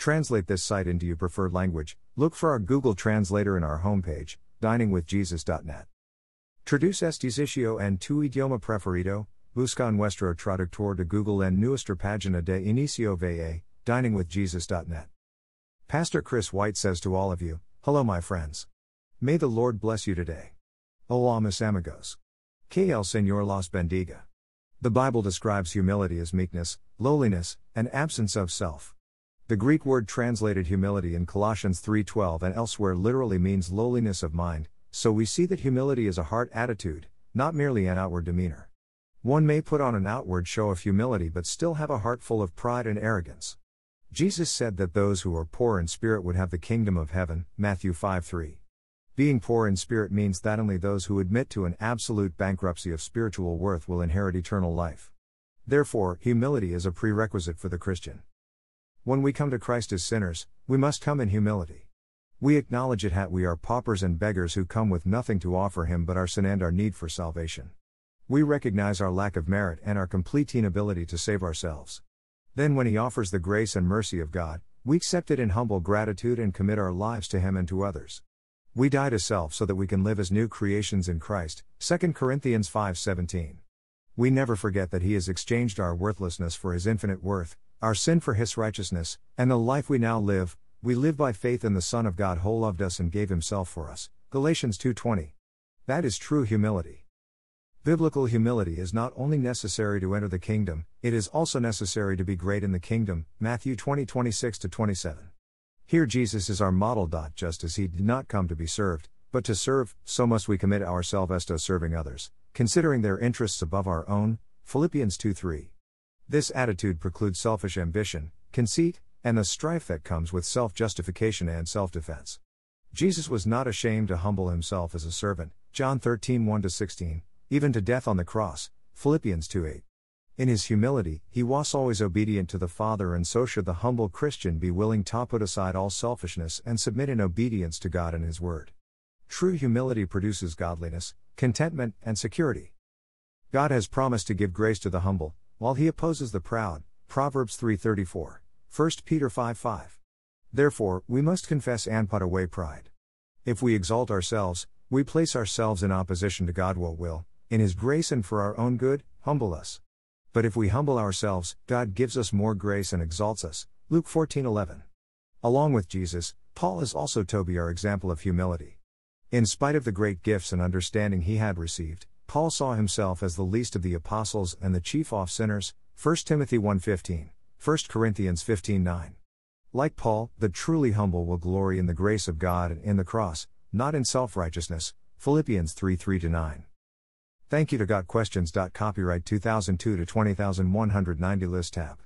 Translate this site into your preferred language. Look for our Google Translator in our homepage, diningwithjesus.net. Traduce este sitio en tu idioma preferido, busca nuestro traductor de Google en nuestra página de inicio va, diningwithjesus.net. Pastor Chris White says to all of you, Hello, my friends. May the Lord bless you today. Hola, mis amigos. Que el Señor los bendiga. The Bible describes humility as meekness, lowliness, and absence of self. The Greek word translated humility in Colossians 3:12 and elsewhere literally means lowliness of mind, so we see that humility is a heart attitude, not merely an outward demeanor. One may put on an outward show of humility but still have a heart full of pride and arrogance. Jesus said that those who are poor in spirit would have the kingdom of heaven, Matthew 5 3. Being poor in spirit means that only those who admit to an absolute bankruptcy of spiritual worth will inherit eternal life. Therefore, humility is a prerequisite for the Christian. When we come to Christ as sinners, we must come in humility. We acknowledge it that we are paupers and beggars who come with nothing to offer Him but our sin and our need for salvation. We recognize our lack of merit and our complete inability to save ourselves. Then, when He offers the grace and mercy of God, we accept it in humble gratitude and commit our lives to Him and to others. We die to self so that we can live as new creations in Christ. 2 Corinthians 5:17. We never forget that he has exchanged our worthlessness for his infinite worth, our sin for his righteousness, and the life we now live, we live by faith in the Son of God who loved us and gave himself for us. Galatians 2:20. That is true humility. Biblical humility is not only necessary to enter the kingdom, it is also necessary to be great in the kingdom. Matthew 20:26 to 27. Here Jesus is our model. Just as he did not come to be served, but to serve, so must we commit ourselves to serving others, considering their interests above our own. Philippians 2 3. This attitude precludes selfish ambition, conceit, and the strife that comes with self justification and self defense. Jesus was not ashamed to humble himself as a servant, John 13 1 16, even to death on the cross, Philippians 2 8. In his humility, he was always obedient to the Father, and so should the humble Christian be willing to put aside all selfishness and submit in obedience to God and His Word. True humility produces godliness, contentment, and security. God has promised to give grace to the humble, while He opposes the proud. Proverbs 3:34. 1 Peter 5 5. Therefore, we must confess and put away pride. If we exalt ourselves, we place ourselves in opposition to God will will, in His grace and for our own good, humble us. But if we humble ourselves, God gives us more grace and exalts us. Luke 14:11. Along with Jesus, Paul is also Toby our example of humility. In spite of the great gifts and understanding he had received, Paul saw himself as the least of the apostles and the chief of sinners. 1 Timothy 1:15. 1 Corinthians 15:9. Like Paul, the truly humble will glory in the grace of God and in the cross, not in self-righteousness. Philippians 3:3 9. Thank you to Got Questions. Copyright 2002 to 20190 List tab.